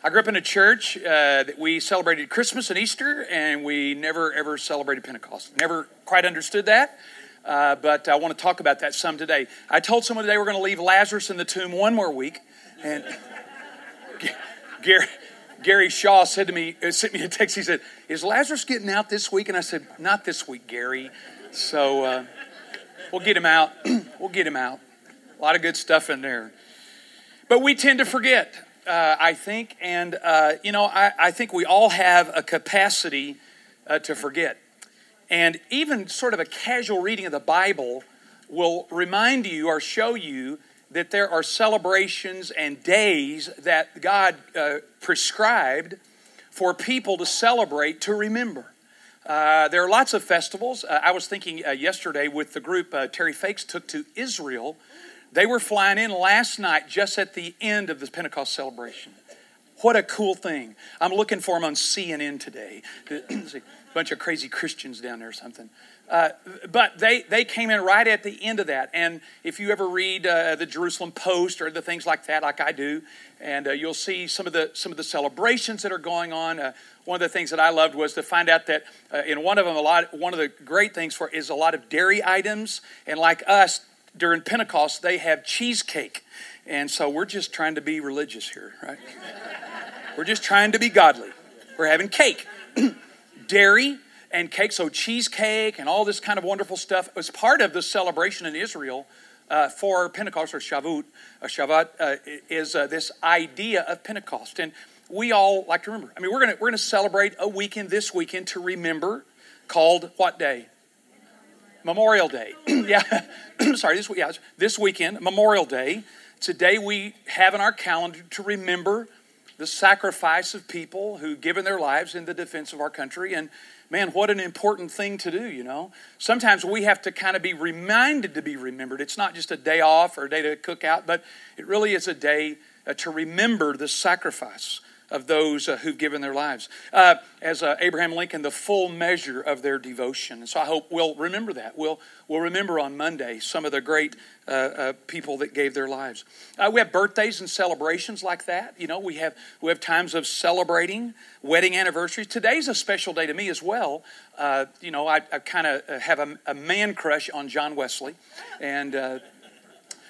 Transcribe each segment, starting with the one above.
I grew up in a church uh, that we celebrated Christmas and Easter, and we never ever celebrated Pentecost. Never quite understood that, uh, but I want to talk about that some today. I told someone today we're going to leave Lazarus in the tomb one more week, and Gary, Gary Shaw said to me, uh, sent me a text. He said, "Is Lazarus getting out this week?" And I said, "Not this week, Gary." So uh, we'll get him out. we'll get him out. A lot of good stuff in there, but we tend to forget uh, I think. And, uh, you know, I, I, think we all have a capacity uh, to forget. And even sort of a casual reading of the Bible will remind you or show you that there are celebrations and days that God uh, prescribed for people to celebrate, to remember. Uh, there are lots of festivals. Uh, I was thinking yesterday with the group Terry Fakes took to Israel they were flying in last night just at the end of the Pentecost celebration. What a cool thing. I'm looking for them on CNN today. a bunch of crazy Christians down there or something. Uh, but they, they came in right at the end of that. And if you ever read uh, the Jerusalem Post or the things like that, like I do, and uh, you'll see some of the some of the celebrations that are going on. Uh, one of the things that I loved was to find out that uh, in one of them, a lot one of the great things for is a lot of dairy items. And like us, during Pentecost, they have cheesecake. And so we're just trying to be religious here, right? we're just trying to be godly. We're having cake, dairy, and cake. So cheesecake and all this kind of wonderful stuff was part of the celebration in Israel uh, for Pentecost or Shavuot. Uh, Shavuot uh, is uh, this idea of Pentecost, and we all like to remember. I mean, we're gonna we're gonna celebrate a weekend this weekend to remember, called what day? Memorial Day. yeah, sorry, this, yeah, this weekend, Memorial Day. Today we have in our calendar to remember the sacrifice of people who've given their lives in the defense of our country. And man, what an important thing to do, you know. Sometimes we have to kind of be reminded to be remembered. It's not just a day off or a day to cook out, but it really is a day uh, to remember the sacrifice of those uh, who've given their lives. Uh, as uh, Abraham Lincoln, the full measure of their devotion. And so I hope we'll remember that. We'll, we'll remember on Monday some of the great uh, uh, people that gave their lives. Uh, we have birthdays and celebrations like that. You know, we have, we have times of celebrating wedding anniversaries. Today's a special day to me as well. you know, I, I kind of have a, a, man crush on John Wesley. And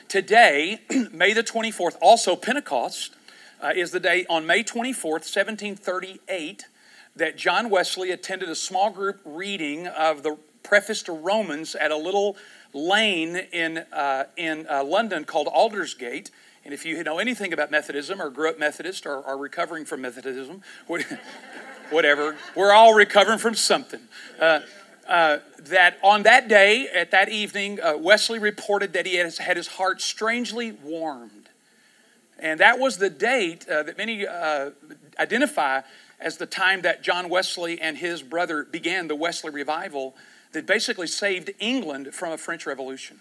today, May the 24th, also Pentecost uh, is the day on May 24th, 1738, that John Wesley attended a small group reading of the preface to Romans at a little lane in, uh, in uh, London called Aldersgate. And if you know anything about Methodism or grew up Methodist or are recovering from Methodism, whatever, we're all recovering from something. Uh, uh, that on that day, at that evening, uh, Wesley reported that he has had his heart strangely warmed and that was the date uh, that many uh, identify as the time that John Wesley and his brother began the Wesley revival that basically saved England from a French Revolution.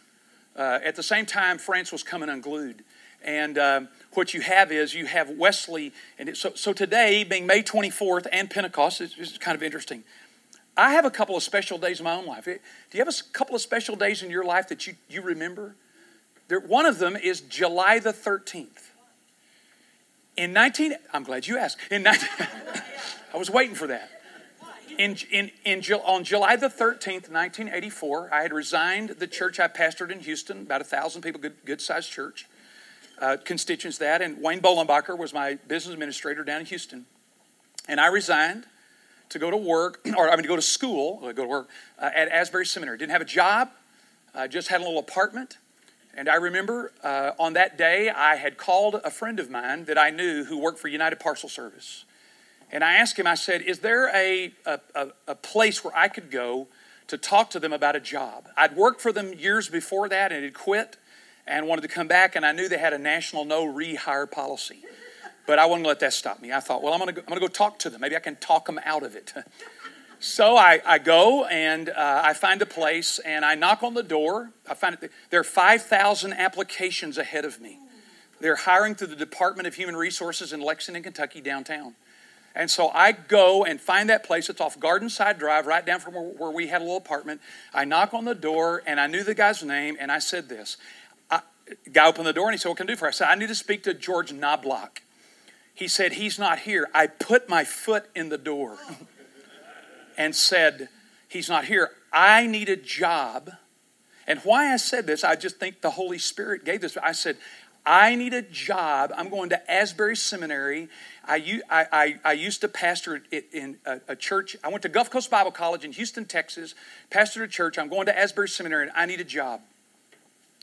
Uh, at the same time, France was coming unglued. And um, what you have is you have Wesley. And it, so, so today, being May 24th and Pentecost, is, is kind of interesting. I have a couple of special days in my own life. Do you have a couple of special days in your life that you, you remember? There, one of them is July the 13th. In 19, I'm glad you asked. In 19, I was waiting for that. In, in, in, on July the 13th, 1984, I had resigned the church I pastored in Houston, about a thousand people, good, good sized church, uh, constituents that, and Wayne Bolenbacher was my business administrator down in Houston. And I resigned to go to work, or I mean to go to school, uh, go to work uh, at Asbury Seminary. Didn't have a job, I just had a little apartment. And I remember uh, on that day, I had called a friend of mine that I knew who worked for United Parcel Service. And I asked him, I said, Is there a, a, a, place where I could go to talk to them about a job? I'd worked for them years before that and had quit and wanted to come back, and I knew they had a national no rehire policy. But I wouldn't let that stop me. I thought, well, I'm going to I'm going to go talk to them. Maybe I can talk them out of it. So I, I go and uh, I find a place and I knock on the door. I find it, there are 5,000 applications ahead of me. They're hiring through the Department of Human Resources in Lexington, Kentucky, downtown. And so I go and find that place. It's off Garden Side Drive, right down from where, we had a little apartment. I knock on the door and I knew the guy's name and I said this. I, guy opened the door and he said, What can I do for you? I said, I need to speak to George Knobloch. He said, He's not here. I put my foot in the door and said, He's not here. I need a job. And why I said this, I just think the Holy Spirit gave this. I said, I need a job. I'm going to Asbury Seminary. I, I, I, used to pastor in a, a, church. I went to Gulf Coast Bible College in Houston, Texas, pastored a church. I'm going to Asbury Seminary and I need a job.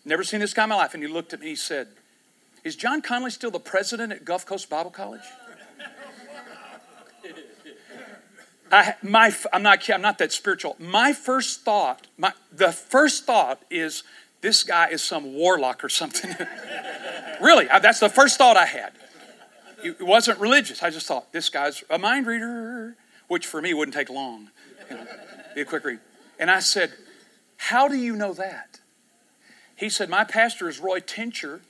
Never seen this guy in my life. And he looked at me, he said, Is John Conley still the president at Gulf Coast Bible College? I, my, I'm not, I'm not that spiritual. My first thought, my, the first thought is, this guy is some warlock or something. really, that's the first thought I had. It wasn't religious. I just thought, this guy's a mind reader, which for me wouldn't take long. You know, be a quick read. And I said, How do you know that? He said, My pastor is Roy Tincher,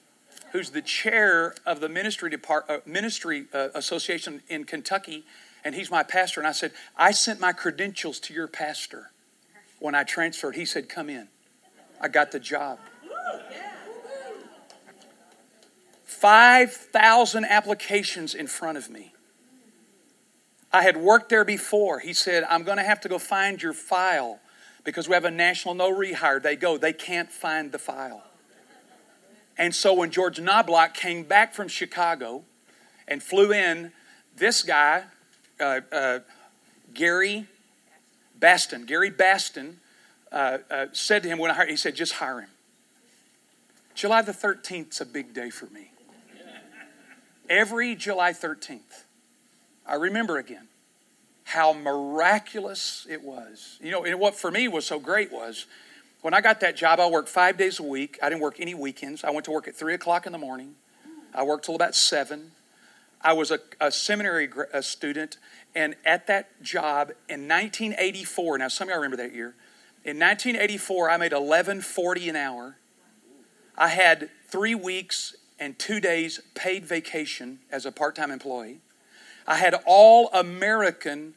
who's the chair of the ministry, depart, uh, ministry uh, association in Kentucky, and he's my pastor. And I said, I sent my credentials to your pastor when I transferred. He said, Come in. I got the job. 5,000 applications in front of me. I had worked there before. He said, I'm going to have to go find your file because we have a national no rehire. They go, they can't find the file. And so when George Knobloch came back from Chicago and flew in, this guy, uh, uh, Gary Baston, Gary Baston, uh, uh, said to him when I hired, he said, just hire him. July the 13th is a big day for me. Every July 13th, I remember again how miraculous it was. You know, and what for me was so great was when I got that job, I worked five days a week. I didn't work any weekends. I went to work at 3 o'clock in the morning. I worked till about 7. I was a, a seminary a student, and at that job in 1984, now some of y'all remember that year, in 1984, I made 11.40 an hour. I had three weeks and two days paid vacation as a part-time employee. I had all American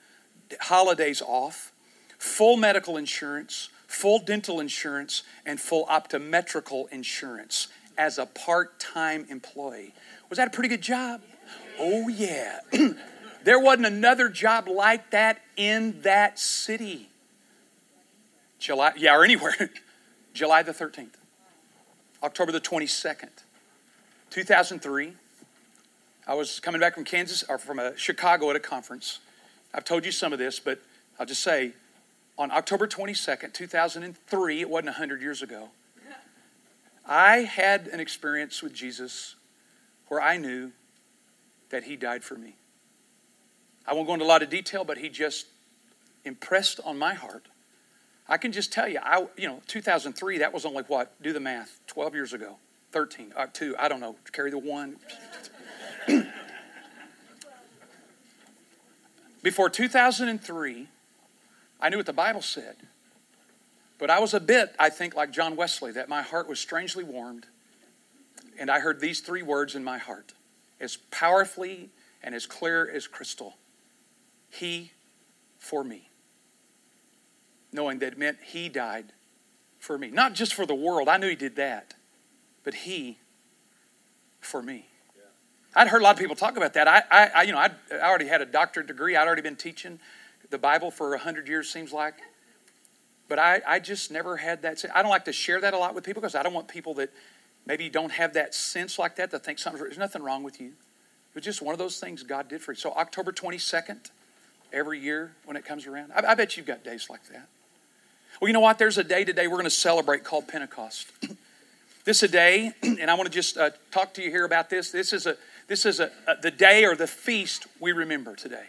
holidays off, full medical insurance, full dental insurance, and full optometrical insurance as a part-time employee. Was that a pretty good job? Oh yeah. there wasn't another job like that in that city. July, yeah, or anywhere. July the 13th, October the 22nd, 2003. I was coming back from Kansas or from a uh, Chicago at a conference. I've told you some of this, but I'll just say on October 22nd, 2003, it wasn't 100 years ago, I had an experience with Jesus where I knew that He died for me. I won't go into a lot of detail, but He just impressed on my heart I can just tell you, I you know, 2003. That was only what? Do the math. 12 years ago, 13, uh, two. I don't know. Carry the one. Before 2003, I knew what the Bible said. But I was a bit, I think, like John Wesley, that my heart was strangely warmed. And I heard these three words in my heart as powerfully and as clear as crystal He for me knowing that it meant He died for me. Not just for the world, I knew He did that, but He for me. I'd heard a lot of people talk about that. I, I, I you know, I'd, I already had a doctorate degree. I'd already been teaching the Bible for a hundred years, seems like. But I, I just never had that. I don't like to share that a lot with people because I don't want people that maybe you don't have that sense like that to think something. There's nothing wrong with you. It was just one of those things God did for you. So October 22nd, every year when it comes around, I, I bet you've got days like that. Well, you know what? There's a day today we're going to celebrate called Pentecost. this is a day, and I want to just uh, talk to you here about this. This is a this is a, a, the day or the feast we remember today.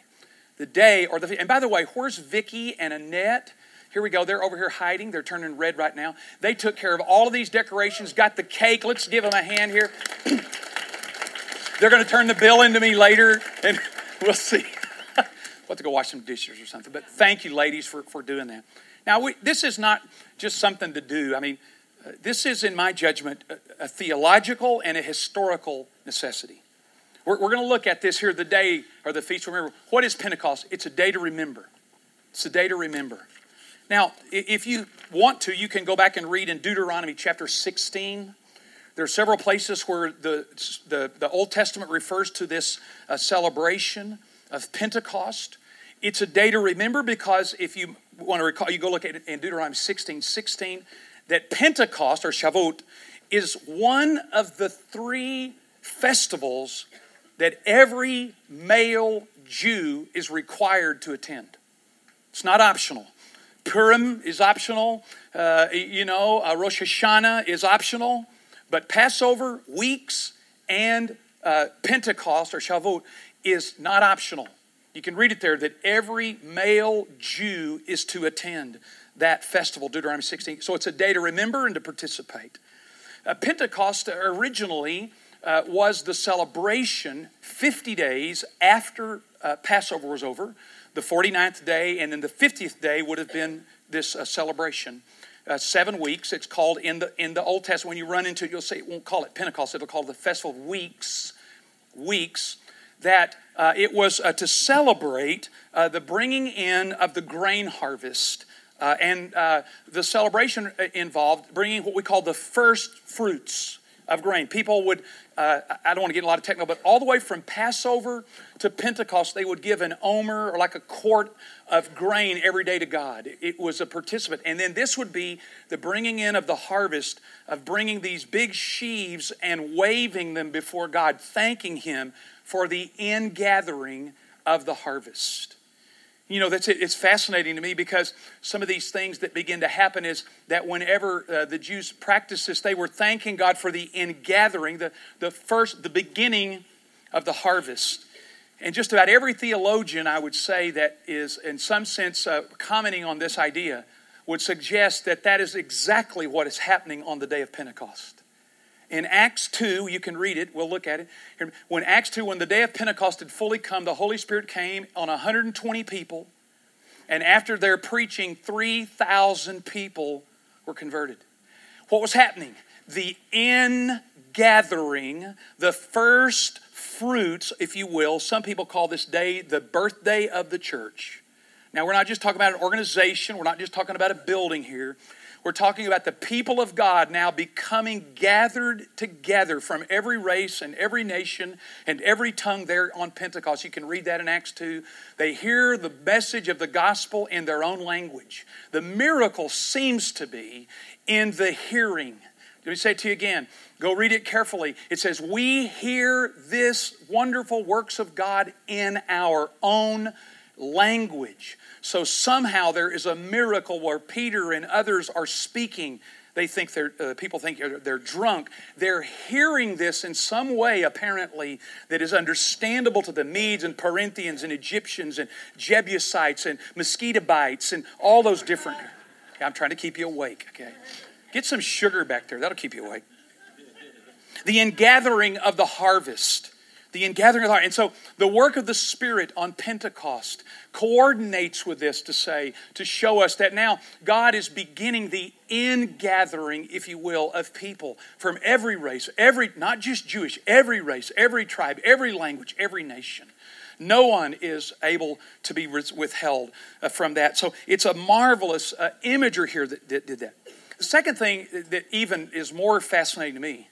The day or the and by the way, where's Vicky and Annette? Here we go. They're over here hiding. They're turning red right now. They took care of all of these decorations, got the cake. Let's give them a hand here. They're going to turn the bill into me later, and we'll see. we'll have to go wash some dishes or something. But thank you, ladies, for, for doing that. Now, we, this is not just something to do. I mean, uh, this is, in my judgment, a, a theological and a historical necessity. We're, we're going to look at this here the day or the feast. Remember, what is Pentecost? It's a day to remember. It's a day to remember. Now, if you want to, you can go back and read in Deuteronomy chapter 16, There are several places where the, the, the Old Testament refers to this uh, celebration of Pentecost. It's a day to remember because if you want to recall, you go look at it in Deuteronomy 16 16, that Pentecost or Shavuot is one of the three festivals that every male Jew is required to attend. It's not optional. Purim is optional. Uh, you know, uh, Rosh Hashanah is optional. But Passover, weeks, and uh, Pentecost or Shavuot is not optional. You can read it there that every male Jew is to attend that festival, Deuteronomy 16. So it's a day to remember and to participate. Uh, Pentecost originally uh, was the celebration 50 days after uh, Passover was over. The 49th day and then the 50th day would have been this uh, celebration. Uh, seven weeks. It's called in the in the Old Testament. When you run into it, you'll say it won't call it Pentecost. It'll call it the Festival of Weeks. Weeks. That uh, it was to celebrate the bringing in of the grain harvest uh, and uh, the celebration involved bringing what we call the first fruits of grain. People would, uh, I don't want to get a lot of technical, but all the way from Passover to Pentecost, they would give an omer or like a quart of grain every day to God. It was a participant. And then this would be the bringing in of the harvest, of bringing these big sheaves and waving them before God, thanking Him for the ingathering of the harvest. You know, that's it. It's fascinating to me because some of these things that begin to happen is that whenever uh, the Jews practiced this, they were thanking God for the ingathering, the, the first, the beginning of the harvest. And just about every theologian, I would say, that is in some sense uh, commenting on this idea would suggest that that is exactly what is happening on the day of Pentecost. In Acts 2, you can read it, we'll look at it. When Acts 2, when the day of Pentecost had fully come, the Holy Spirit came on 120 people, and after their preaching, 3,000 people were converted. What was happening? The ingathering, the first fruits, if you will. Some people call this day the birthday of the church. Now, we're not just talking about an organization, we're not just talking about a building here. We're talking about the people of God now becoming gathered together from every race and every nation and every tongue there on Pentecost. You can read that in Acts 2. They hear the message of the gospel in their own language. The miracle seems to be in the hearing. Let me say it to you again. Go read it carefully. It says, We hear this wonderful works of God in our own language. So somehow there is a miracle where Peter and others are speaking. They think they're, uh, people think they're, they're drunk. They're hearing this in some way, apparently, that is understandable to the Medes and Perinthians and Egyptians and Jebusites and mosquito bites and all those different. I'm trying to keep you awake, okay? Get some sugar back there, that'll keep you awake. The ingathering of the harvest the ingathering of the heart. And so the work of the Spirit on Pentecost coordinates with this to say, to show us that now God is beginning the ingathering, if you will, of people from every race, every, not just Jewish, every race, every tribe, every language, every nation. No one is able to be withheld uh, from that. So it's a marvelous uh, imager here that, that did that. The second thing that even is more fascinating to me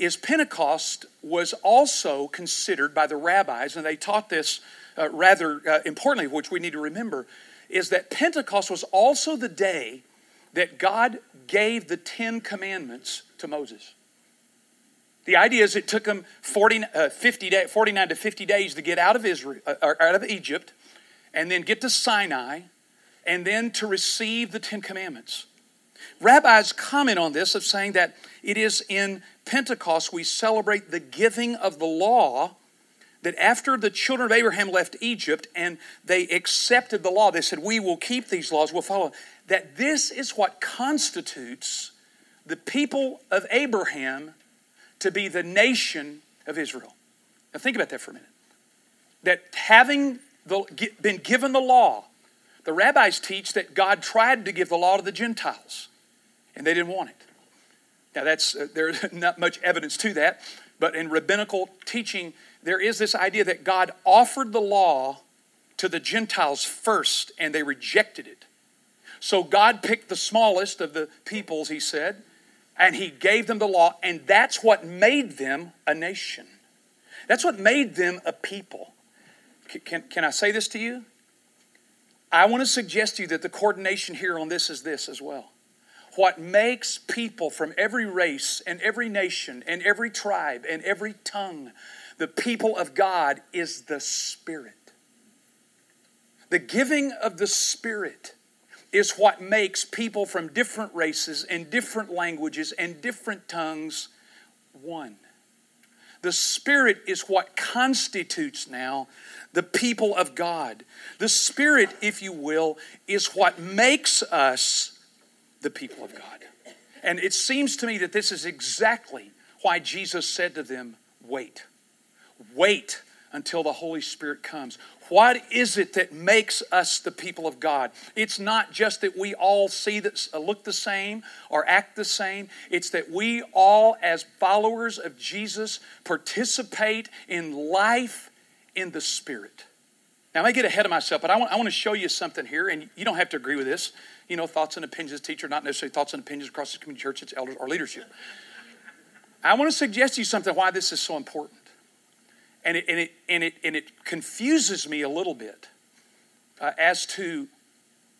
is Pentecost was also considered by the rabbis, and they taught this uh, rather uh, importantly, which we need to remember, is that Pentecost was also the day that God gave the Ten Commandments to Moses. The idea is it took them 40, uh, 50 day, 49 to 50 days to get out of Israel, uh, out of Egypt, and then get to Sinai, and then to receive the Ten Commandments. Rabbis comment on this of saying that it is in Pentecost we celebrate the giving of the law that after the children of Abraham left Egypt and they accepted the law, they said, We will keep these laws, we'll follow. That this is what constitutes the people of Abraham to be the nation of Israel. Now, think about that for a minute. That having the, been given the law, the rabbis teach that God tried to give the law to the Gentiles and they didn't want it. Now, that's, uh, there's not much evidence to that, but in rabbinical teaching, there is this idea that God offered the law to the Gentiles first and they rejected it. So God picked the smallest of the peoples, he said, and he gave them the law, and that's what made them a nation. That's what made them a people. Can, can, can I say this to you? I want to suggest to you that the coordination here on this is this as well. What makes people from every race and every nation and every tribe and every tongue the people of God is the Spirit. The giving of the Spirit is what makes people from different races and different languages and different tongues one. The Spirit is what constitutes now the people of God. The Spirit, if you will, is what makes us the people of God. And it seems to me that this is exactly why Jesus said to them, Wait. Wait until the Holy Spirit comes. What is it that makes us the people of God? It's not just that we all see that uh, look the same or act the same. It's that we all, as followers of Jesus, participate in life in the Spirit. Now, I may get ahead of myself, but I want, I want to show you something here, and you don't have to agree with this. You know, thoughts and opinions as teacher, not necessarily thoughts and opinions across the community church, it's elders or leadership. I want to suggest to you something why this is so important. And it, and it, and it, and it confuses me a little bit uh, as to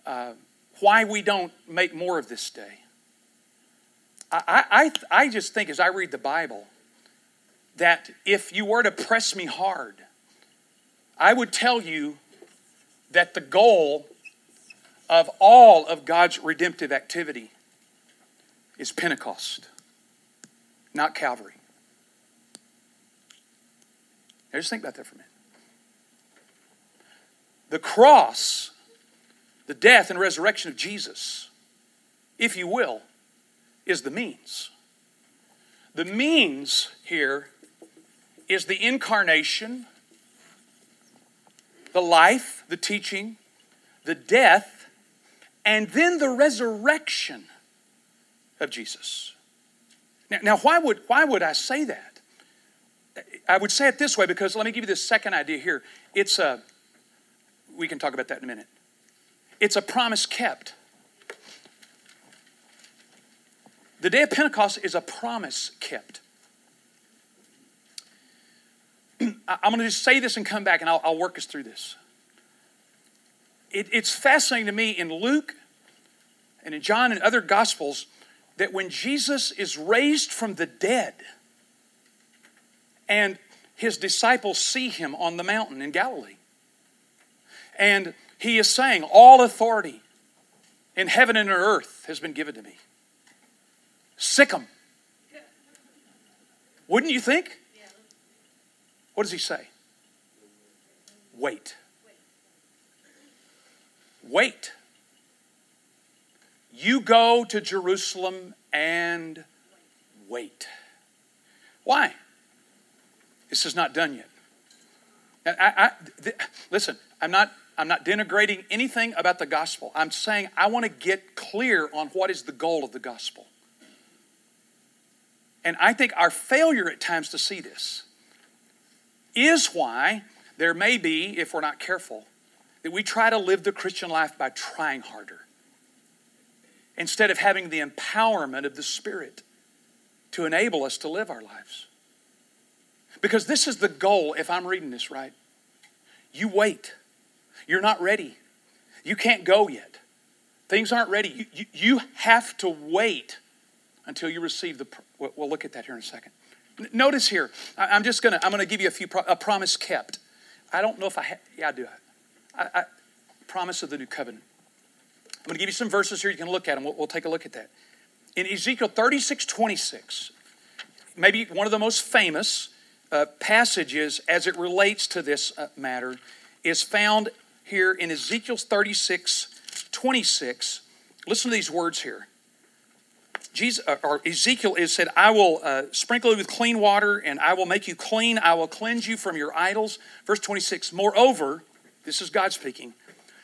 uh, why we don't make more of this day. I, I, I just think as I read the Bible that if you were to press me hard, I would tell you that the goal of all of God's redemptive activity is Pentecost, not Calvary. Now just think about that for a minute. The cross, the death and resurrection of Jesus, if you will, is the means. The means here is the incarnation, the life, the teaching, the death, and then the resurrection of Jesus. Now, now why, would, why would I say that? I would say it this way because let me give you this second idea here. It's a, we can talk about that in a minute. It's a promise kept. The day of Pentecost is a promise kept. I'm going to just say this and come back and I'll, I'll work us through this. It, it's fascinating to me in Luke and in John and other Gospels that when Jesus is raised from the dead, and his disciples see him on the mountain in Galilee. And he is saying, All authority in heaven and on earth has been given to me. Sick. Wouldn't you think? What does he say? Wait. Wait. You go to Jerusalem and wait. Why? This is not done yet. I, I, th- listen, I'm not, I'm not denigrating anything about the gospel. I'm saying I want to get clear on what is the goal of the gospel. And I think our failure at times to see this is why there may be, if we're not careful, that we try to live the Christian life by trying harder instead of having the empowerment of the Spirit to enable us to live our lives. Because this is the goal, if I'm reading this right. You wait. You're not ready. You can't go yet. Things aren't ready. You, you, you have to wait until you receive the. We'll look at that here in a second. Notice here, I'm just gonna. I'm gonna give you a few. A promise kept. I don't know if I. Yeah, I do. I, I, promise of the new covenant. I'm gonna give you some verses here. You can look at them. We'll, we'll take a look at that. In Ezekiel 36, 26, maybe one of the most famous uh, passages as it relates to this uh, matter is found here in Ezekiel 36 26. Listen to these words here. Jesus, uh, or Ezekiel is said, I will uh, sprinkle you with clean water and I will make you clean. I will cleanse you from your idols. Verse 26 Moreover, this is God speaking,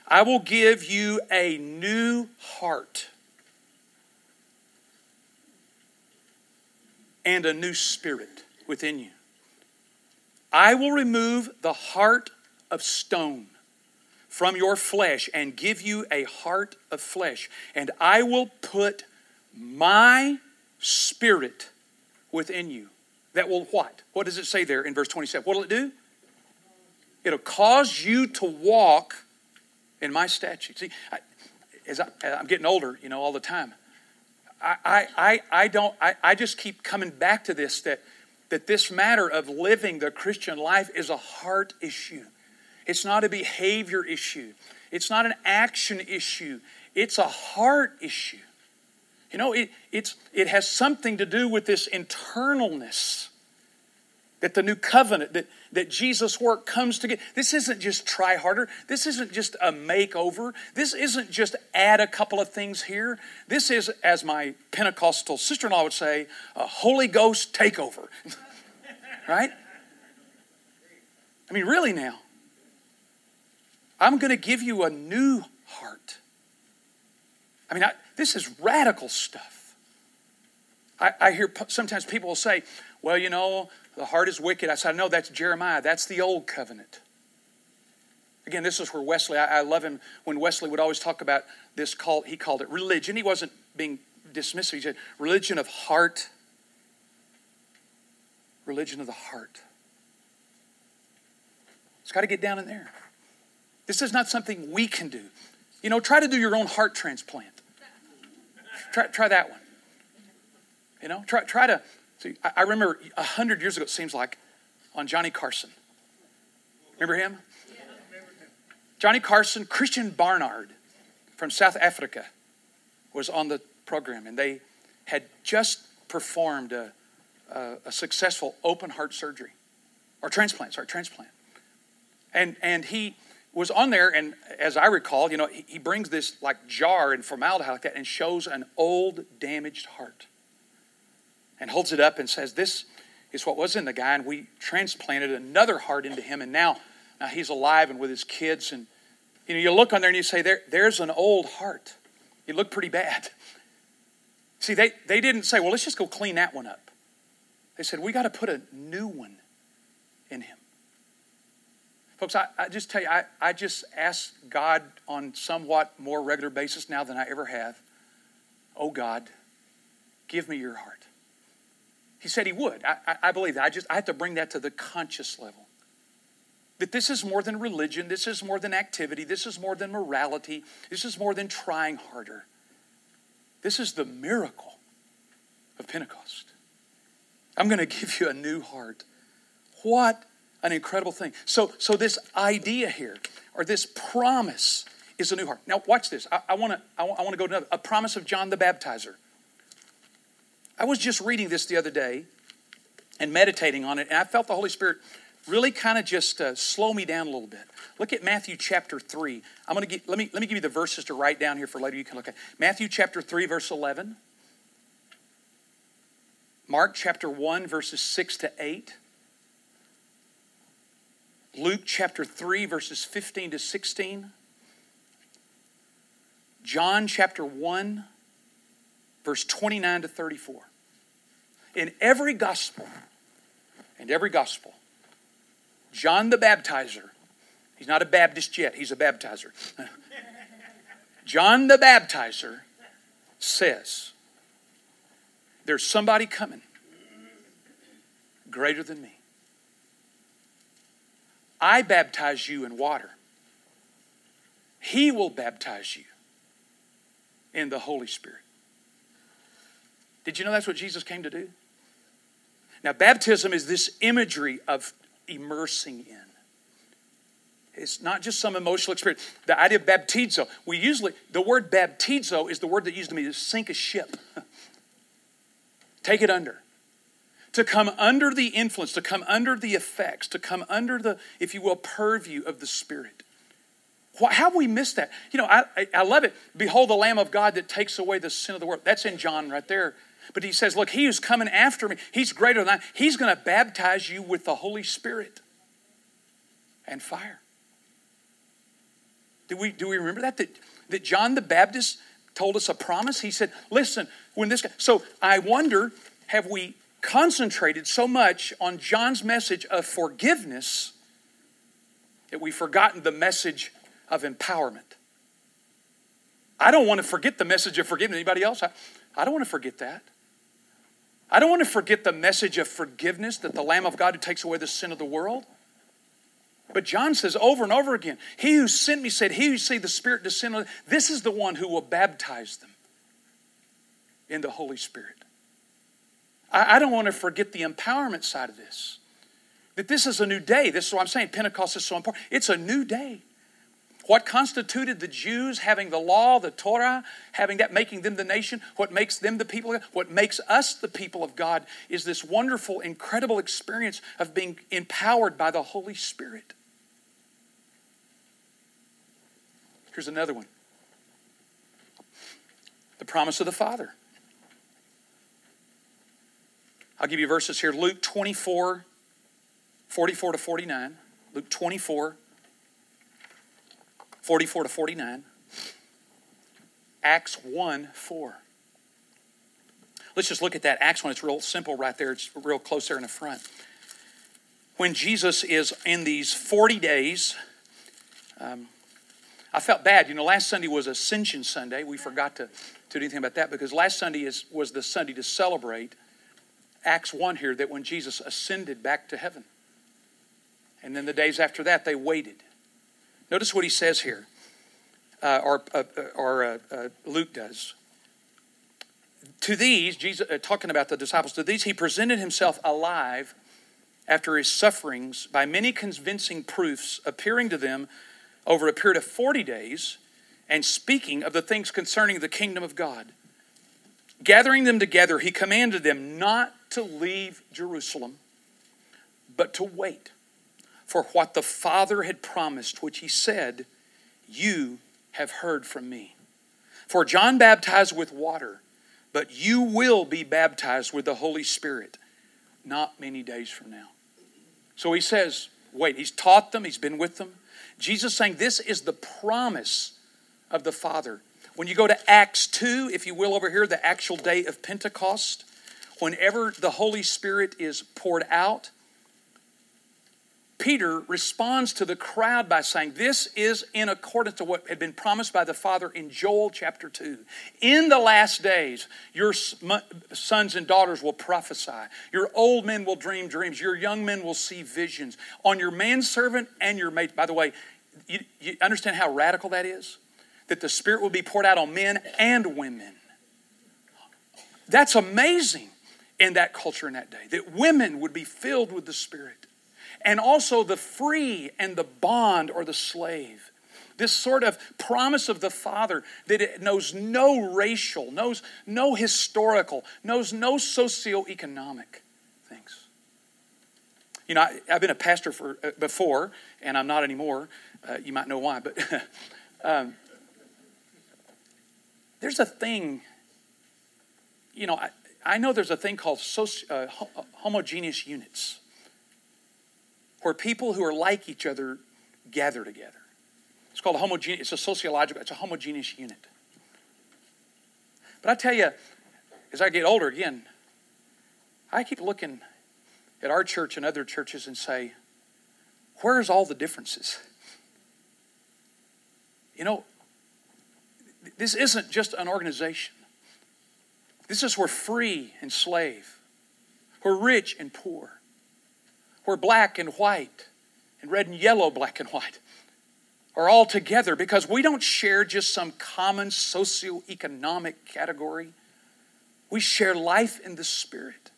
I will give you a new heart and a new spirit within you. I will remove the heart of stone from your flesh and give you a heart of flesh. And I will put my spirit within you that will what? What does it say there in verse 27? What will it do? It'll cause you to walk in my statutes. See, I, as I, am getting older, you know, all the time. I, I, I don't, I, I just keep coming back to this that, that this matter of living the Christian life is a heart issue. It's not a behavior issue. It's not an action issue. It's a heart issue. You know, it, it's, it has something to do with this internalness that the new covenant, that, that Jesus' work comes together. This isn't just try harder. This isn't just a makeover. This isn't just add a couple of things here. This is, as my Pentecostal sister in law would say, a Holy Ghost takeover. right? I mean, really now. I'm going to give you a new heart. I mean, I, this is radical stuff. I, I hear sometimes people will say, well, you know, the heart is wicked. I said, no, that's Jeremiah. That's the old covenant. Again, this is where Wesley, I, I love him when Wesley would always talk about this cult. He called it religion. He wasn't being dismissive. He said, religion of heart. Religion of the heart. It's got to get down in there. This is not something we can do. You know, try to do your own heart transplant. Try, try that one. You know, try, try to I remember a hundred years ago, it seems like, on Johnny Carson. Remember him? Johnny Carson, Christiaan Barnard from South Africa was on the program, and they had just performed a, a, a successful open heart surgery or transplant, sorry, transplant. And, and he was on there, and as I recall, you know, he, he brings this like jar and formaldehyde like that and shows an old damaged heart and holds it up and says, This is what was in the guy, and we transplanted another heart into him, and now, now he's alive and with his kids. And you know, you look on there and you say, there, There's an old heart. It looked pretty bad. See, they, they didn't say, Well, let's just go clean that one up. They said, We got to put a new one in him. Folks, I, I just tell you, I, I just ask God on somewhat more regular basis now than I ever have. Oh God, give me your heart. He said he would. I, I, I believe that. I just I have to bring that to the conscious level. That this is more than religion, this is more than activity, this is more than morality, this is more than trying harder. This is the miracle of Pentecost. I'm going to give you a new heart. What an incredible thing. So, so this idea here, or this promise, is a new heart. Now, watch this. I, want to I, I want to go to another, a promise of John the Baptizer. I was just reading this the other day and meditating on it, and I felt the Holy Spirit really kind of just uh, slow me down a little bit. Look at Matthew chapter 3. I'm going to let me let me give you the verses to write down here for later you can look at. Matthew chapter 3 verse 11. Mark chapter 1 verses 6 to 8. Luke chapter 3 verses 15 to 16. John chapter 1 verse 29 to 34. In every gospel, and every gospel, John the Baptizer, he's not a Baptist yet, he's a baptizer. John the Baptizer says, There's somebody coming greater than me. I baptize you in water. He will baptize you in the Holy Spirit. Did you know that's what Jesus came to do? Now, baptism is this imagery of immersing in. It's not just some emotional experience. The idea of baptizo, we usually, the word baptizo is the word that used to mean to sink a ship. Take it under. To come under the influence, to come under the effects, to come under the, if you will, purview of the Spirit. How have we missed that? You know, I, I love it. Behold the Lamb of God that takes away the sin of the world. That's in John right there. But he says, Look, he who's coming after me, he's greater than I. He's going to baptize you with the Holy Spirit and fire. Do we, do we remember that? that? That John the Baptist told us a promise? He said, Listen, when this guy. So I wonder, have we concentrated so much on John's message of forgiveness that we've forgotten the message of empowerment? I don't want to forget the message of forgiveness. Anybody else? I, I don't want to forget that. I don't want to forget the message of forgiveness that the Lamb of God who takes away the sin of the world. But John says over and over again, He who sent me said, He who see the Spirit descend on this is the one who will baptize them in the Holy Spirit. I, I don't want to forget the empowerment side of this. That this is a new day. This is what I'm saying. Pentecost is so important. It's a new day. What constituted the Jews having the law, the Torah, having that, making them the nation, what makes them the people, what makes us the people of God is this wonderful, incredible experience of being empowered by the Holy Spirit. Here's another one the promise of the Father. I'll give you verses here Luke 24, 44 to 49. Luke 24, 44 to 49. Acts 1 4. Let's just look at that. Acts 1, it's real simple right there. It's real close there in the front. When Jesus is in these 40 days, um, I felt bad. You know, last Sunday was Ascension Sunday. We forgot to, to do anything about that because last Sunday is, was the Sunday to celebrate Acts 1 here that when Jesus ascended back to heaven. And then the days after that, they waited. Notice what he says here, uh, or, uh, uh or uh, uh, Luke does. To these, Jesus, uh, talking about the disciples, to these he presented himself alive after his sufferings by many convincing proofs, appearing to them over a period of 40 days and speaking of the things concerning the kingdom of God. Gathering them together, he commanded them not to leave Jerusalem, but to wait for what the Father had promised, which he said, You have heard from me. For John baptized with water, but you will be baptized with the Holy Spirit not many days from now. So he says, Wait, he's taught them, he's been with them. Jesus saying, This is the promise of the Father. When you go to Acts 2, if you will, over here, the actual day of Pentecost, whenever the Holy Spirit is poured out, Peter responds to the crowd by saying, This is in accordance to what had been promised by the Father in Joel chapter 2. In the last days, your sons and daughters will prophesy, your old men will dream dreams, your young men will see visions. On your manservant and your mate. by the way, you, you understand how radical that is? That the Spirit will be poured out on men and women. That's amazing in that culture in that day, that women would be filled with the Spirit and also the free and the bond or the slave. This sort of promise of the Father that it knows no racial, knows no historical, knows no socioeconomic things. You know, I, have been a pastor for uh, before, and I'm not anymore. Uh, you might know why, but um, there's a thing. You know, I, I know there's a thing called soci, uh, homogeneous units where people who are like each other gather together. It's called a homogeneous, it's a sociological, it's a homogeneous unit. But I tell you, as I get older again, I keep looking at our church and other churches and say, where's all the differences? You know, this isn't just an organization. This is where free and slave, where rich and poor, where black and white and red and yellow, black and white are all together because we don't share just some common socioeconomic category. We share life in the Spirit.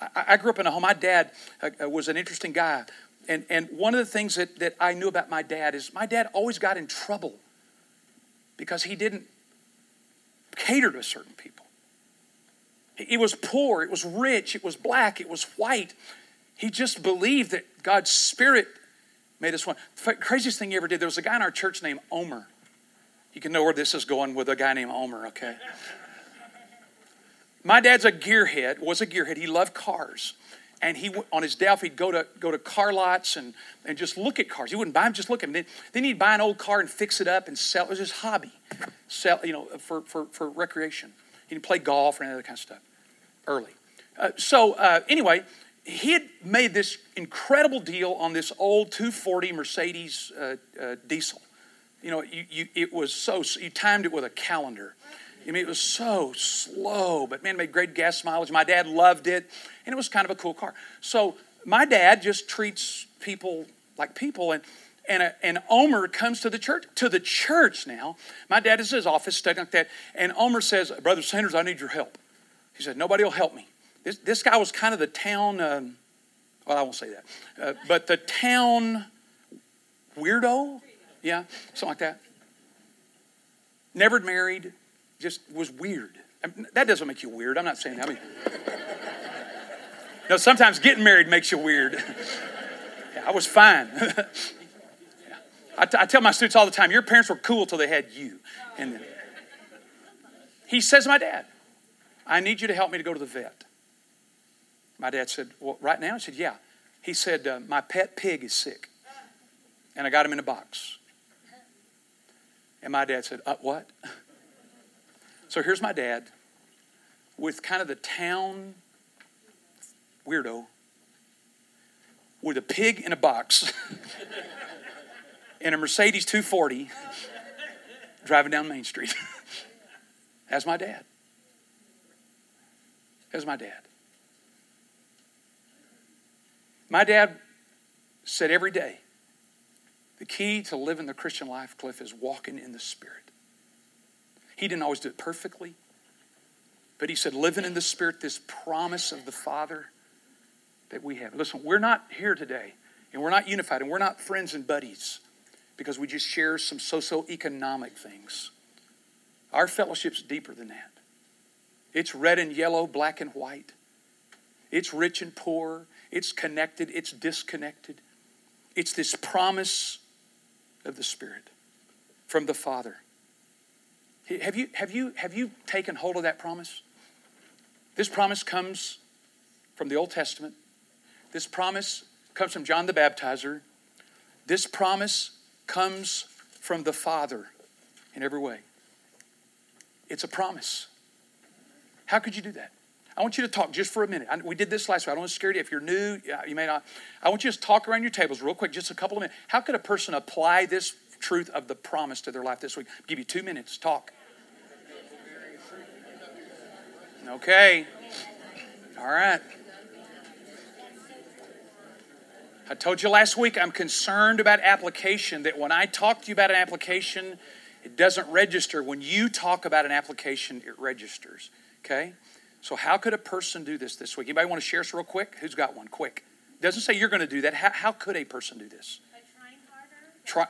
I, I grew up in a home. My dad uh, uh, was an interesting guy. And, and one of the things that, that I knew about my dad is my dad always got in trouble because he didn't cater to certain people. He was poor, it was rich, it was black, it was white. He just believed that God's Spirit made us one. The craziest thing he ever did, there was a guy in our church named Omer. You can know where this is going with a guy named Omer, okay? My dad's a gearhead, was a gearhead. He loved cars. And he on his day off, he'd go to go to car lots and, and just look at cars. He wouldn't buy them, just look at them. Then, then he'd buy an old car and fix it up and sell. It was his hobby, sell you know for for, for recreation. He'd play golf or any other kind of stuff early. Uh, so uh, anyway, he had made this incredible deal on this old 240 Mercedes uh, uh, diesel. You know, you, you, it was so, you timed it with a calendar. I mean, it was so slow, but man, made great gas mileage. My dad loved it, and it was kind of a cool car. So my dad just treats people like people, and and, a, and Omer comes to the church to the church now. My dad is in his office studying like that, and Omer says, "Brother Sanders, I need your help." He said, "Nobody will help me." This this guy was kind of the town. Um, well, I won't say that, uh, but the town weirdo, yeah, something like that. Never married, just was weird. I mean, that doesn't make you weird. I'm not saying that. I mean, no, sometimes getting married makes you weird. yeah, I was fine. yeah. I, t- I tell my students all the time, your parents were cool till they had you. And then, he says my dad, I need you to help me to go to the vet. My dad said, Well, right now? I said, Yeah. He said, uh, My pet pig is sick. And I got him in a box. And my dad said, uh, What? So here's my dad with kind of the town weirdo with a pig in a box in a Mercedes 240 driving down Main Street. That's my dad. That's my dad. My dad said every day, the key to living the Christian life, Cliff, is walking in the Spirit. He didn't always do it perfectly, but he said, living in the Spirit, this promise of the Father that we have. Listen, we're not here today, and we're not unified, and we're not friends and buddies because we just share some socioeconomic things. Our fellowship's deeper than that. It's red and yellow, black and white. It's rich and poor. It's connected. It's disconnected. It's this promise of the Spirit from the Father. Have you, have, you, have you taken hold of that promise? This promise comes from the Old Testament. This promise comes from John the Baptizer. This promise comes from the Father in every way. It's a promise. How could you do that? I want you to talk just for a minute. I, we did this last week. I don't want to scare you. If you're new, you may not. I want you to talk around your tables real quick, just a couple of minutes. How could a person apply this truth of the promise to their life this week? I'll give you two minutes. Talk. Okay. All right. I told you last week I'm concerned about application, that when I talk to you about an application, it doesn't register. When you talk about an application, it registers. Okay? So, how could a person do this this week? Anybody want to share this real quick? Who's got one? Quick. Doesn't say you're going to do that. How, how could a person do this? By trying harder. Try.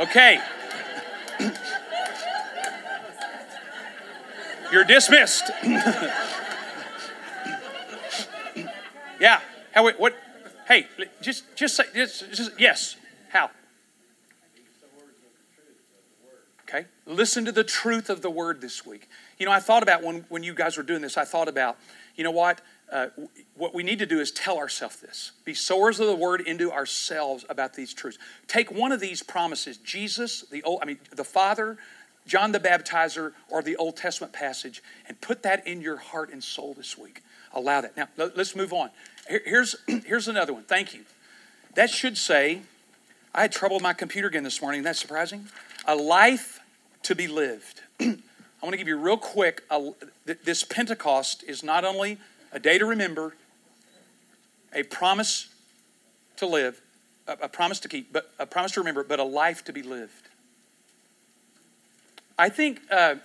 okay. You're dismissed. yeah. How? What? Hey, just just say just, just yes. How? Okay. Listen to the truth of the word this week. You know, I thought about when when you guys were doing this. I thought about, you know what? Uh, what we need to do is tell ourselves this. Be sowers of the word into ourselves about these truths. Take one of these promises. Jesus, the old, I mean, the Father, John the Baptizer or the Old Testament passage and put that in your heart and soul this week. Allow that. Now, let's move on. Here's, here's another one. Thank you. That should say, I had trouble with my computer again this morning. That's surprising. A life to be lived. I want to give you real quick a, this Pentecost is not only a day to remember, a promise to live, a, a promise to keep, but a promise to remember, but a life to be lived. I think uh,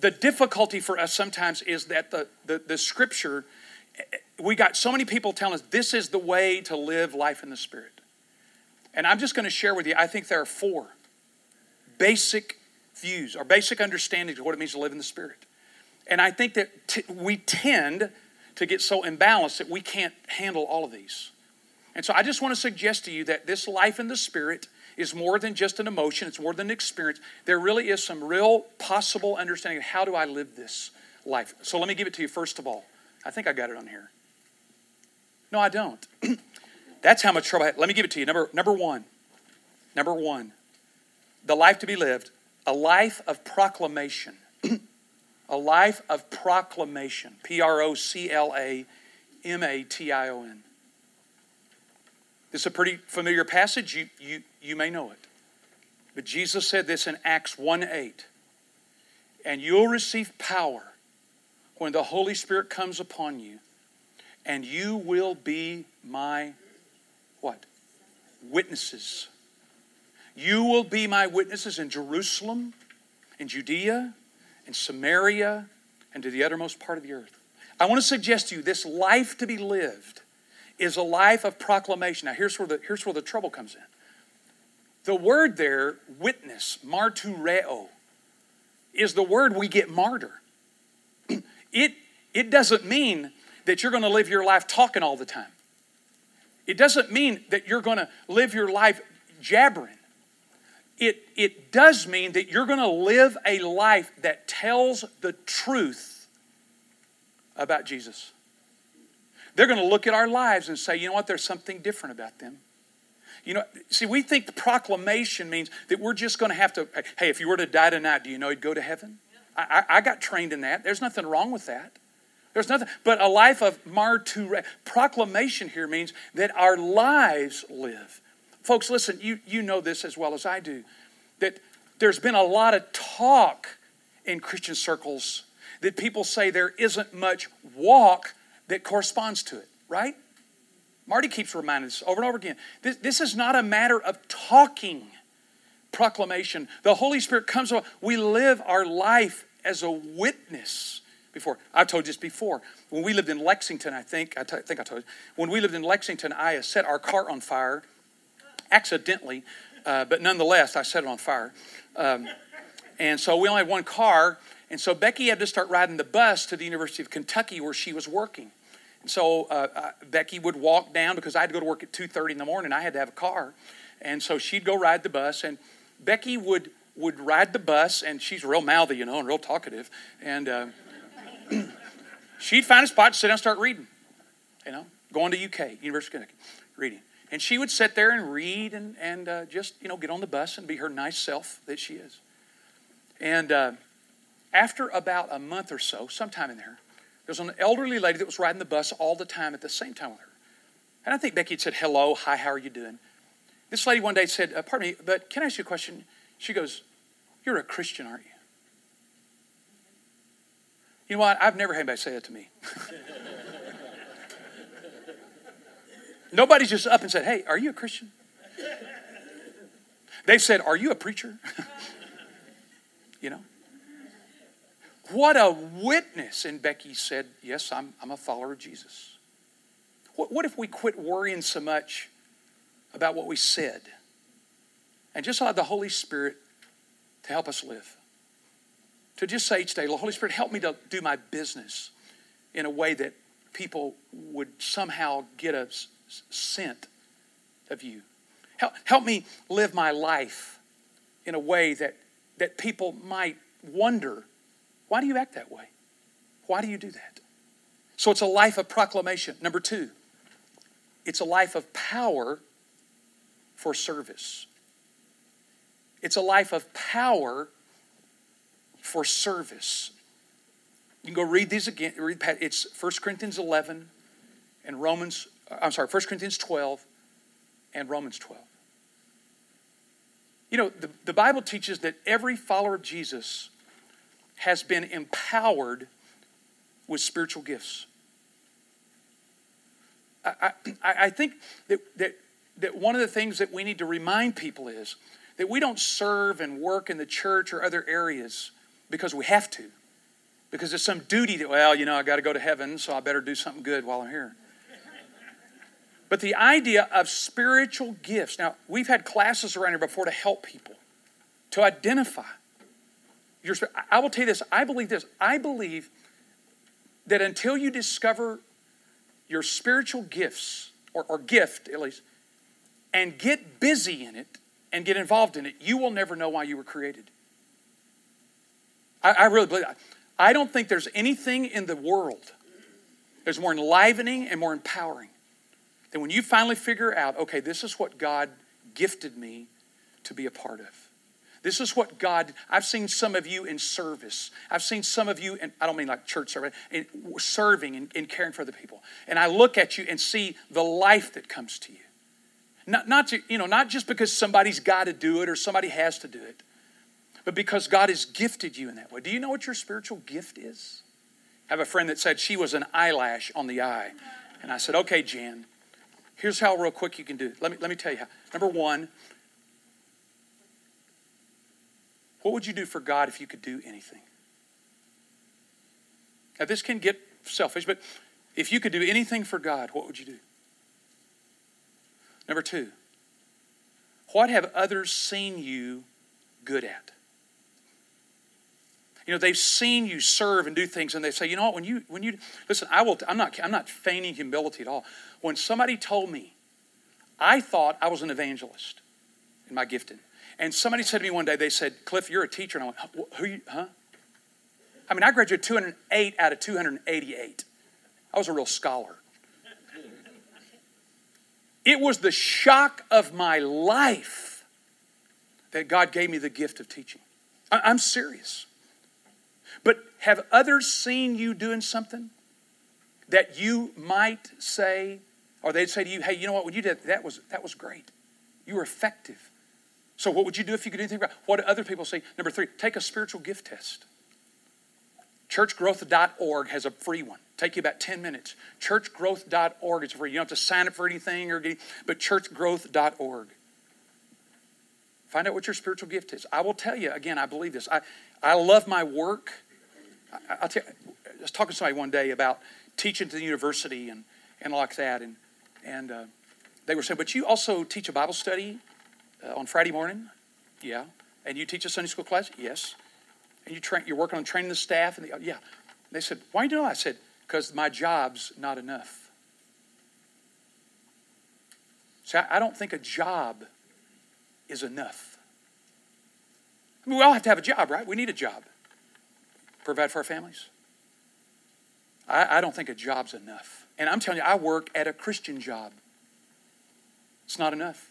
the difficulty for us sometimes is that the, the, the scripture, we got so many people telling us this is the way to live life in the Spirit. And I'm just going to share with you, I think there are four basic views our basic understanding of what it means to live in the Spirit. And I think that t- we tend to get so imbalanced that we can't handle all of these. And so I just want to suggest to you that this life in the Spirit is more than just an emotion, it's more than an experience. There really is some real possible understanding of how do I live this life. So let me give it to you first of all. I think I got it on here. No, I don't. That's how much trouble I had. Let me give it to you. Number, number one. Number one. The life to be lived, a life of proclamation. a life of proclamation. P R O C L A M A T I O N. This is a pretty familiar passage. You, you, you may know it. But Jesus said this in Acts 1 8. And you'll receive power when the Holy Spirit comes upon you, and you will be my what? Witnesses. You will be my witnesses in Jerusalem, in Judea, in Samaria, and to the uttermost part of the earth. I want to suggest to you this life to be lived is a life of proclamation. Now, here's where the, here's where the trouble comes in. The word there, witness, martureo, is the word we get martyr. it, it doesn't mean that you're going to live your life talking all the time. It doesn't mean that you're going to live your life jabbering. It, it does mean that you're going to live a life that tells the truth about Jesus. They're going to look at our lives and say, you know what, there's something different about them. You know, see, we think the proclamation means that we're just going to have to, hey, if you were to die tonight, do you know you'd go to heaven? I, I, I got trained in that. There's nothing wrong with that. There's nothing, but a life of martyr. Proclamation here means that our lives live. Folks, listen, you, you know this as well as I do, that there's been a lot of talk in Christian circles that people say there isn't much walk that corresponds to it, right? Marty keeps reminding us over and over again. This, this is not a matter of talking proclamation. The Holy Spirit comes. We live our life as a witness before. I've told you this before. When we lived in Lexington, I think, I, t- I think I told you, when we lived in Lexington, I set our car on fire accidentally, uh, but nonetheless, I set it on fire. Um, and so we only had one car, and so Becky had to start riding the bus to the University of Kentucky where she was working. And so uh, uh, Becky would walk down because I had to go to work at 2.30 in the morning. I had to have a car. And so she'd go ride the bus, and Becky would, would ride the bus, and she's real mouthy, you know, and real talkative. And uh, she'd find a spot to sit down and start reading, you know, going to UK, University of Kentucky, reading. And she would sit there and read and, and uh, just, you know, get on the bus and be her nice self that she is. And uh, after about a month or so, sometime in there, there was an elderly lady that was riding the bus all the time at the same time with her. And I think Becky had said, hello, hi, how are you doing? This lady one day said, uh, pardon me, but can I ask you a question? She goes, you're a Christian, aren't you? You know what? I've never had anybody say that to me. Nobody's just up and said, hey, are you a Christian? They've said, are you a preacher? you know? What a witness. And Becky said, Yes, I'm, I'm a follower of Jesus. What, what if we quit worrying so much about what we said and just allowed the Holy Spirit to help us live? To just say each day, Holy Spirit, help me to do my business in a way that people would somehow get a scent of you. Help, help me live my life in a way that, that people might wonder why do you act that way? Why do you do that? So it's a life of proclamation. Number two, it's a life of power for service. It's a life of power for service. You can go read these again. Read, it's 1 Corinthians 11 and Romans, I'm sorry, 1 Corinthians 12 and Romans 12. You know, the, the Bible teaches that every follower of Jesus has been empowered with spiritual gifts. I, I, I think that, that, that one of the things that we need to remind people is that we don't serve and work in the church or other areas because we have to, because it's some duty that, well, you know, I got to go to heaven, so I better do something good while I'm here. But the idea of spiritual gifts, now, we've had classes around here before to help people, to identify your, I will tell you this I believe this. I believe that until you discover your spiritual gifts, or, or gift at least, and get busy in it and get involved in it, you will never know why you were created. I, I really believe that. I don't think there's anything in the world that's more enlivening and more empowering than when you finally figure out, okay, this is what God gifted me to be a part of. This is what God, I've seen some of you in service. I've seen some of you, and I don't mean like church service, in serving and, and caring for the people. And I look at you and see the life that comes to you. Not, not, to, you know, not just because somebody's got to do it or somebody has to do it, but because God has gifted you in that way. Do you know what your spiritual gift is? I have a friend that said she was an eyelash on the eye. And I said, okay, Jan, here's how real quick you can do it. Let me, let me tell you how. Number one, what would you do for God if you could do anything? Now, this can get selfish, but if you could do anything for God, what would you do? Number two, what have others seen you good at? You know, they've seen you serve and do things, and they say, you know what, when you when you listen, I will I'm not I'm not feigning humility at all. When somebody told me, I thought I was an evangelist in my gifting. And somebody said to me one day, they said, Cliff, you're a teacher. And I went, who you, huh? I mean, I graduated 208 out of 288. I was a real scholar. It was the shock of my life that God gave me the gift of teaching. I'm serious. But have others seen you doing something that you might say, or they'd say to you, hey, you know what, when you did that was that was great. You were effective. So what would you do if you could do anything about what do other people say? Number three, take a spiritual gift test. Churchgrowth.org has a free one. Take you about 10 minutes. Churchgrowth.org is free. You don't have to sign up for anything or get, but churchgrowth.org. Find out what your spiritual gift is. I will tell you, again, I believe this. I, I love my work. I, will tell I was talking to somebody one day about teaching to the university and, and like that. And, and uh, they were saying, but you also teach a Bible study uh, on Friday morning? Yeah. And you teach a Sunday school class? Yes. And you you're working on training the staff? And the, yeah. They said, why do you know? I said, because my job's not enough. See, I, I don't think a job is enough. I mean, we all have to have a job, right? We need a job. Provide for our families. I, I don't think a job's enough. And I'm telling you, I work at a Christian job. It's not enough.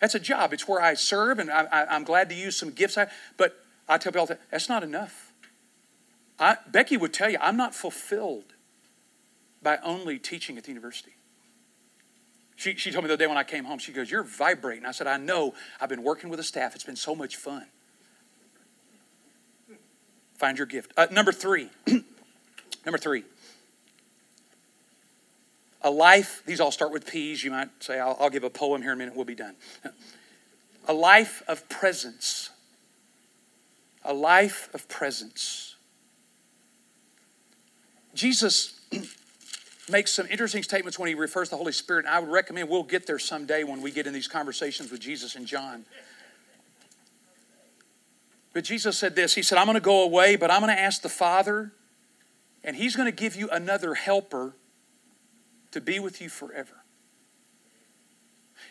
That's a job. It's where I serve, and I, am glad to use some gifts. I, but I tell people, that's not enough. I, Becky would tell you, I'm not fulfilled by only teaching at the university. She, she told me the other day when I came home, she goes, You're vibrating. I said, I know. I've been working with the staff. It's been so much fun. Find your gift. Uh, number three. number three. A life, these all start with P's. You might say, I'll, I'll give a poem here in a minute, we'll be done. A life of presence. A life of presence. Jesus makes some interesting statements when he refers to the Holy Spirit, and I would recommend we'll get there someday when we get in these conversations with Jesus and John. But Jesus said this He said, I'm going to go away, but I'm going to ask the Father, and He's going to give you another helper to be with you forever.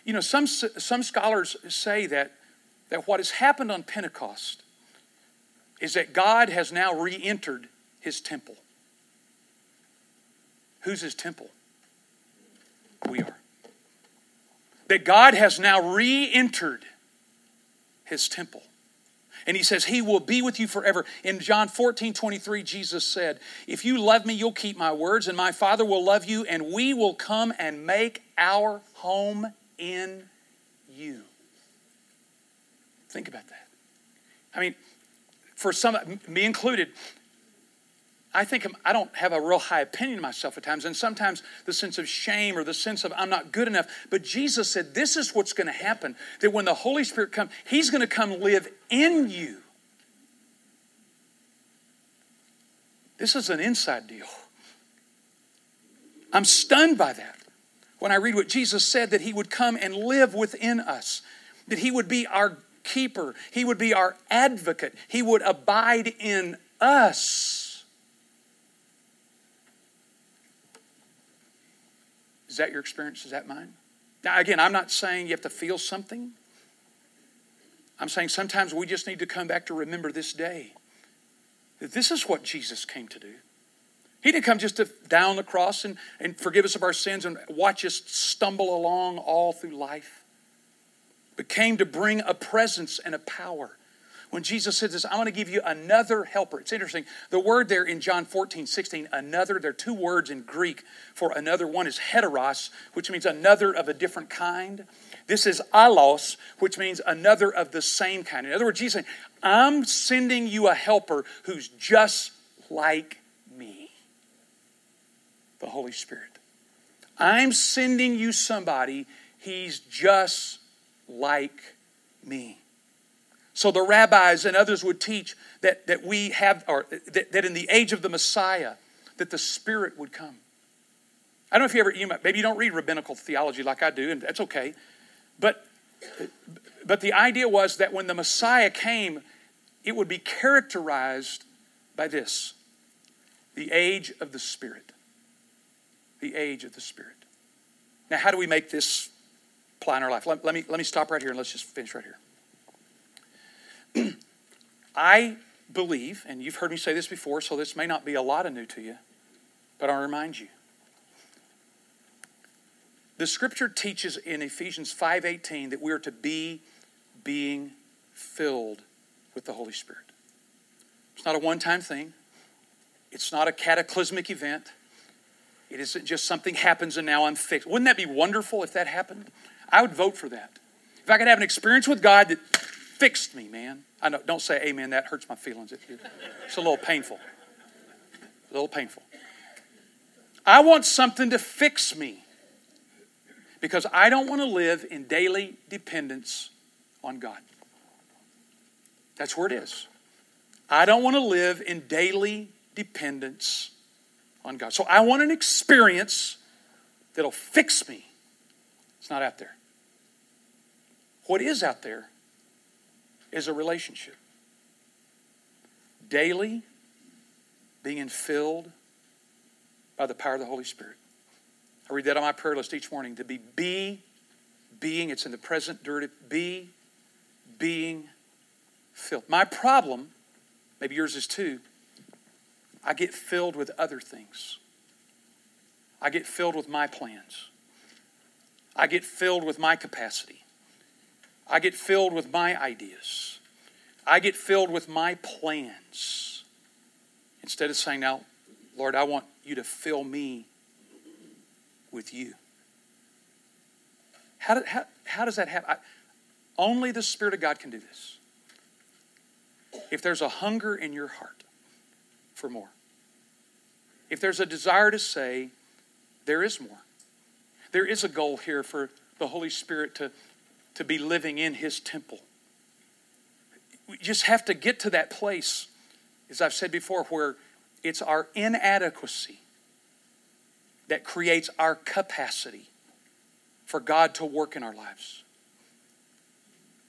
You know, some, some scholars say that, that what has happened on Pentecost is that God has now re entered His temple. Who's His temple? We are. That God has now re entered His temple. And he says, He will be with you forever. In John 14, 23, Jesus said, If you love me, you'll keep my words, and my Father will love you, and we will come and make our home in you. Think about that. I mean, for some, me included, I think I'm, I do not have a real high opinion of myself at times, and sometimes the sense of shame or the sense of I'm not good enough. But Jesus said, This is what's going to happen that when the Holy Spirit comes, He's going to come live in you. This is an inside deal. I'm stunned by that when I read what Jesus said that He would come and live within us, that He would be our keeper, He would be our advocate, He would abide in us. Is that your experience? Is that mine? Now, again, I'm not saying you have to feel something. I'm saying sometimes we just need to come back to remember this day. That this is what Jesus came to do. He didn't come just to down the cross and, and forgive us of our sins and watch us stumble along all through life, but came to bring a presence and a power when Jesus said this, I'm going to give you another helper. It's interesting. The word there in John 14, 16, another, there are two words in Greek for another. One is heteros, which means another of a different kind. This is allos, which means another of the same kind. In other words, Jesus saying, I'm sending you a helper who's just like me the Holy Spirit. I'm sending you somebody, he's just like me. So the rabbis and others would teach that, that we have, or that, that in the age of the Messiah, that the Spirit would come. I don't know if you ever, you might, maybe you don't read rabbinical theology like I do, and that's okay. But, but the idea was that when the Messiah came, it would be characterized by this the age of the Spirit. The age of the Spirit. Now, how do we make this apply in our life? Let, let, me, let me stop right here and let's just finish right here. I believe, and you've heard me say this before, so this may not be a lot of new to you, but I'll remind you. The scripture teaches in Ephesians 5:18 that we are to be being filled with the Holy Spirit. It's not a one-time thing. It's not a cataclysmic event. It isn't just something happens and now I'm fixed. Wouldn't that be wonderful if that happened? I would vote for that. If I could have an experience with God that fixed me, man. I know, don't say amen, that hurts my feelings. It's a little painful. A little painful. I want something to fix me because I don't want to live in daily dependence on God. That's where it is. I don't want to live in daily dependence on God. So I want an experience that'll fix me. It's not out there. What is out there is a relationship. Daily being filled by the power of the Holy Spirit. I read that on my prayer list each morning to be be being, it's in the present dirty, be being filled. My problem, maybe yours is too, I get filled with other things. I get filled with my plans. I get filled with my capacity. I get filled with my ideas. I get filled with my plans. Instead of saying, Now, Lord, I want you to fill me with you. How, how, how does that happen? I, only the Spirit of God can do this. If there's a hunger in your heart for more, if there's a desire to say, there is more, there is a goal here for the Holy Spirit to, to be living in His temple. We just have to get to that place, as I've said before, where it's our inadequacy that creates our capacity for God to work in our lives.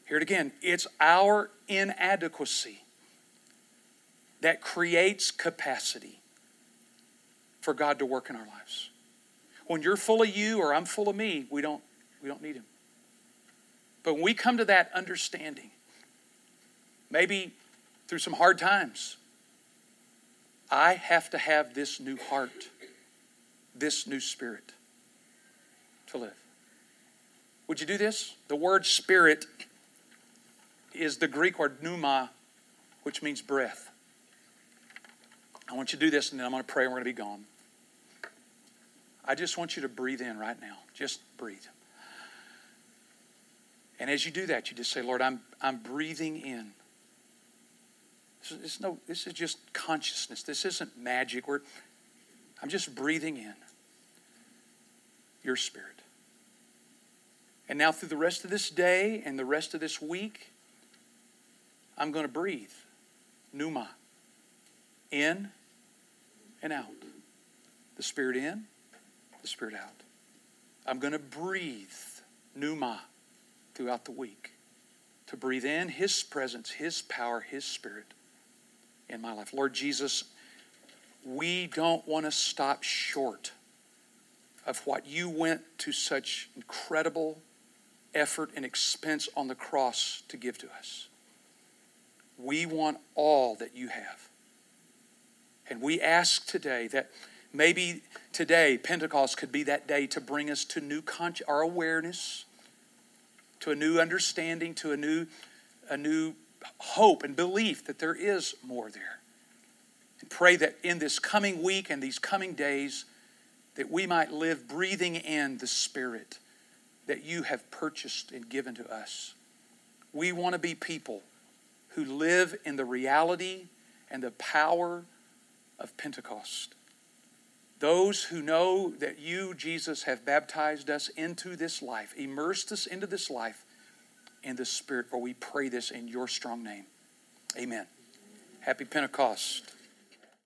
Hear it again. It's our inadequacy that creates capacity for God to work in our lives. When you're full of you or I'm full of me, we don't, we don't need Him. But when we come to that understanding, maybe through some hard times, I have to have this new heart this new spirit to live. Would you do this? The word spirit is the Greek word pneuma, which means breath. I want you to do this, and then I'm going to pray, and we're going to be gone. I just want you to breathe in right now. Just breathe. And as you do that, you just say, Lord, I'm, I'm breathing in. This is, no, this is just consciousness. This isn't magic. We're, I'm just breathing in your spirit. And now, through the rest of this day and the rest of this week, I'm going to breathe pneuma in and out. The spirit in, the spirit out. I'm going to breathe pneuma throughout the week to breathe in His presence, His power, His spirit in my life. Lord Jesus, we don't want to stop short of what you went to such incredible effort and expense on the cross to give to us. We want all that you have. And we ask today that maybe today Pentecost could be that day to bring us to new con- our awareness, to a new understanding, to a new, a new hope and belief that there is more there. And pray that in this coming week and these coming days, that we might live breathing in the Spirit, that you have purchased and given to us. We want to be people who live in the reality and the power of Pentecost. Those who know that you, Jesus, have baptized us into this life, immersed us into this life in the Spirit, for we pray this in your strong name. Amen. Happy Pentecost.